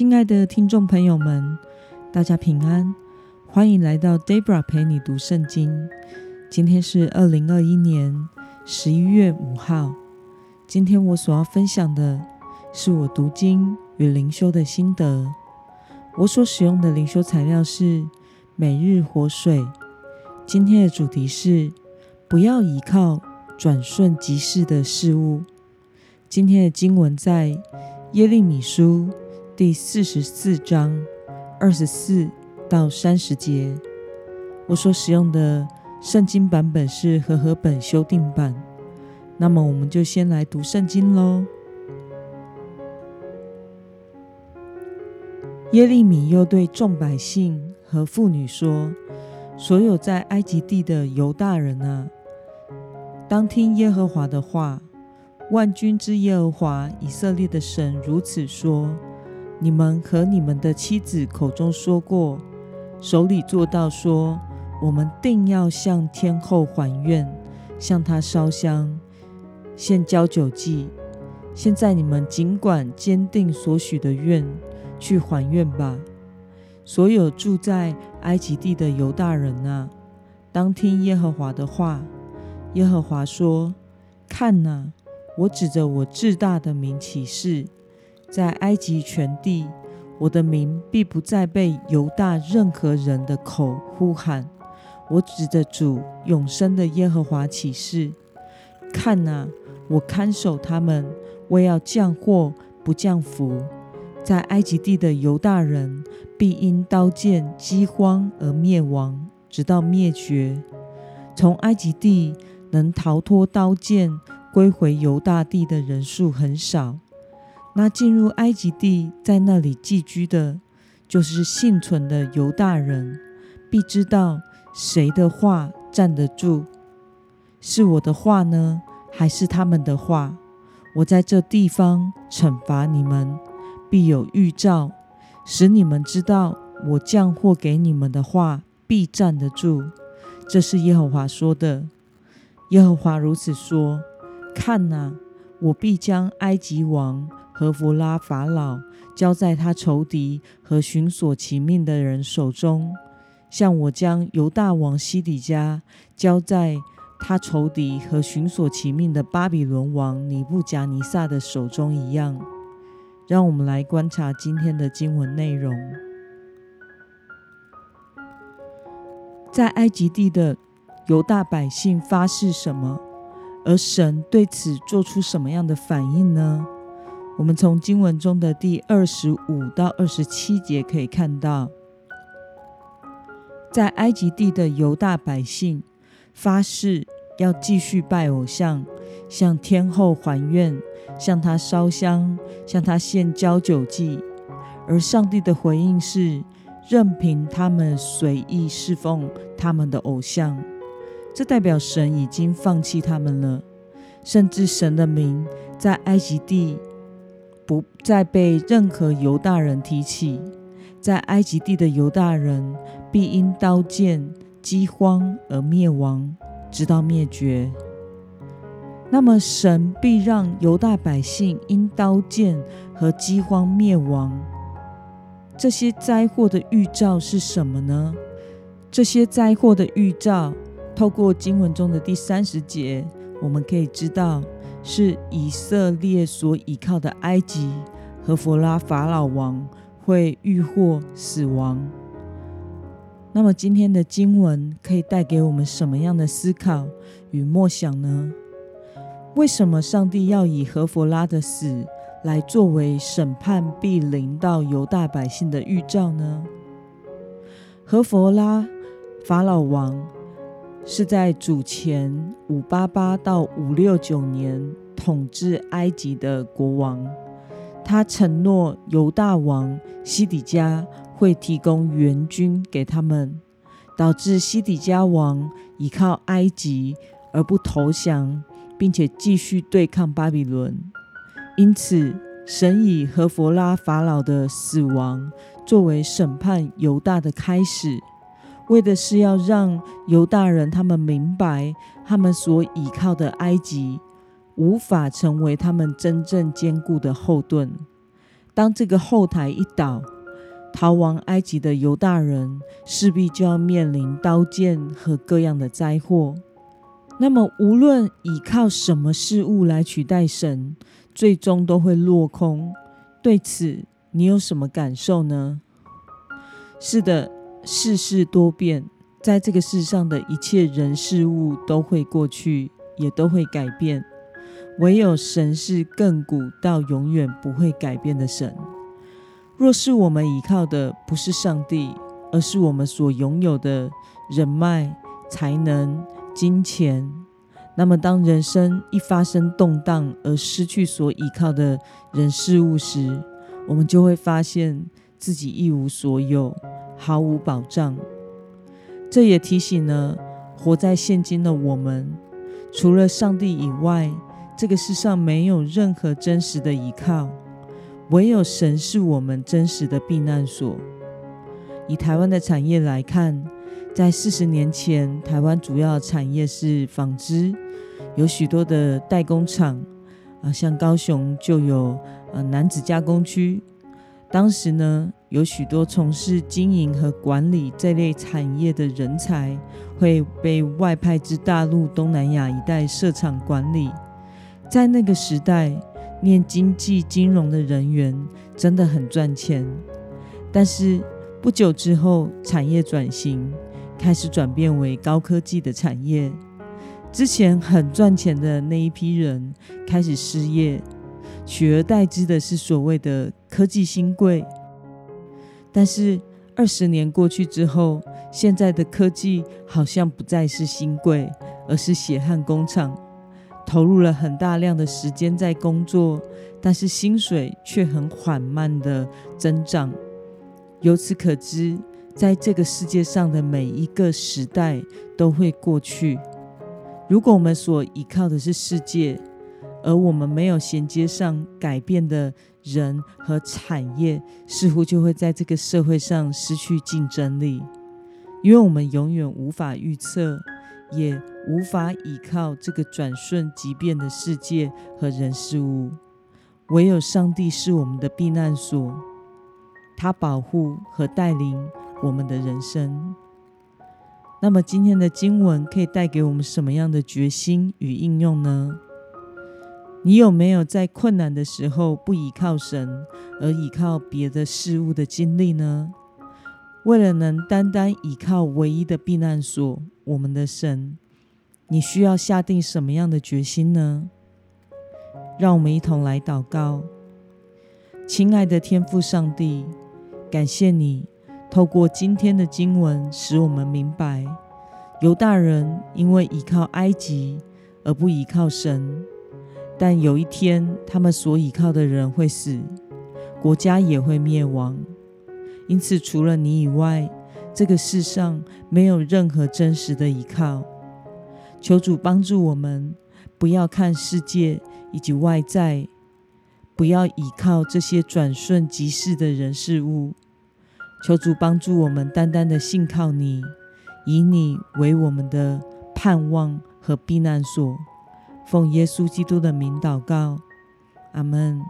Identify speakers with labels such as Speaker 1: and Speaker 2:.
Speaker 1: 亲爱的听众朋友们，大家平安，欢迎来到 Debra 陪你读圣经。今天是二零二一年十一月五号。今天我所要分享的是我读经与灵修的心得。我所使用的灵修材料是每日活水。今天的主题是不要依靠转瞬即逝的事物。今天的经文在耶利米书。第四十四章二十四到三十节，我所使用的圣经版本是和合本修订版。那么，我们就先来读圣经喽。耶利米又对众百姓和妇女说：“所有在埃及地的犹大人啊，当听耶和华的话。万军之耶和华以色列的神如此说。”你们和你们的妻子口中说过，手里做到说，我们定要向天后还愿，向他烧香，献交酒祭。现在你们尽管坚定所许的愿，去还愿吧。所有住在埃及地的犹大人啊，当听耶和华的话。耶和华说：“看哪，我指着我至大的名起誓。”在埃及全地，我的名必不再被犹大任何人的口呼喊。我指着主永生的耶和华起誓：看哪，我看守他们，我要降祸不降福。在埃及地的犹大人必因刀剑、饥荒而灭亡，直到灭绝。从埃及地能逃脱刀剑归回犹大地的人数很少。那进入埃及地，在那里寄居的，就是幸存的犹大人，必知道谁的话站得住，是我的话呢，还是他们的话？我在这地方惩罚你们，必有预兆，使你们知道我降祸给你们的话必站得住。这是耶和华说的。耶和华如此说：看哪，我必将埃及王。何弗拉法老交在他仇敌和寻索其命的人手中，像我将犹大王西底家交在他仇敌和寻索其命的巴比伦王尼布甲尼撒的手中一样。让我们来观察今天的经文内容。在埃及地的犹大百姓发誓什么？而神对此做出什么样的反应呢？我们从经文中的第二十五到二十七节可以看到，在埃及地的犹大百姓发誓要继续拜偶像，向天后还愿，向他烧香，向他献交酒祭。而上帝的回应是，任凭他们随意侍奉他们的偶像。这代表神已经放弃他们了，甚至神的名在埃及地。不再被任何犹大人提起，在埃及地的犹大人必因刀剑、饥荒而灭亡，直到灭绝。那么，神必让犹大百姓因刀剑和饥荒灭亡。这些灾祸的预兆是什么呢？这些灾祸的预兆，透过经文中的第三十节，我们可以知道。是以色列所依靠的埃及和弗拉法老王会遇祸死亡。那么今天的经文可以带给我们什么样的思考与默想呢？为什么上帝要以何弗拉的死来作为审判必临到犹大百姓的预兆呢？何弗拉法老王。是在主前五八八到五六九年统治埃及的国王，他承诺犹大王西底家会提供援军给他们，导致西底家王依靠埃及而不投降，并且继续对抗巴比伦。因此，神以何弗拉法老的死亡作为审判犹大的开始。为的是要让犹大人他们明白，他们所倚靠的埃及无法成为他们真正坚固的后盾。当这个后台一倒，逃亡埃及的犹大人势必就要面临刀剑和各样的灾祸。那么，无论依靠什么事物来取代神，最终都会落空。对此，你有什么感受呢？是的，世事多变，在这个世上的一切人事物都会过去，也都会改变。唯有神是亘古到永远不会改变的神。若是我们依靠的不是上帝，而是我们所拥有的人脉、才能、金钱，那么当人生一发生动荡而失去所依靠的人事物时，我们就会发现自己一无所有，毫无保障。这也提醒了活在现今的我们，除了上帝以外，这个世上没有任何真实的依靠。唯有神是我们真实的避难所。以台湾的产业来看，在四十年前，台湾主要产业是纺织，有许多的代工厂啊，像高雄就有呃男子加工区。当时呢，有许多从事经营和管理这类产业的人才会被外派至大陆、东南亚一带设厂管理。在那个时代。念经济金融的人员真的很赚钱，但是不久之后，产业转型开始转变为高科技的产业。之前很赚钱的那一批人开始失业，取而代之的是所谓的科技新贵。但是二十年过去之后，现在的科技好像不再是新贵，而是血汗工厂。投入了很大量的时间在工作，但是薪水却很缓慢的增长。由此可知，在这个世界上的每一个时代都会过去。如果我们所依靠的是世界，而我们没有衔接上改变的人和产业，似乎就会在这个社会上失去竞争力，因为我们永远无法预测。也无法依靠这个转瞬即变的世界和人事物，唯有上帝是我们的避难所，他保护和带领我们的人生。那么，今天的经文可以带给我们什么样的决心与应用呢？你有没有在困难的时候不依靠神，而依靠别的事物的经历呢？为了能单单依靠唯一的避难所，我们的神，你需要下定什么样的决心呢？让我们一同来祷告。亲爱的天父上帝，感谢你透过今天的经文，使我们明白，犹大人因为依靠埃及而不依靠神，但有一天他们所依靠的人会死，国家也会灭亡。因此，除了你以外，这个世上没有任何真实的依靠。求主帮助我们，不要看世界以及外在，不要依靠这些转瞬即逝的人事物。求主帮助我们，单单的信靠你，以你为我们的盼望和避难所。奉耶稣基督的名祷告，阿门。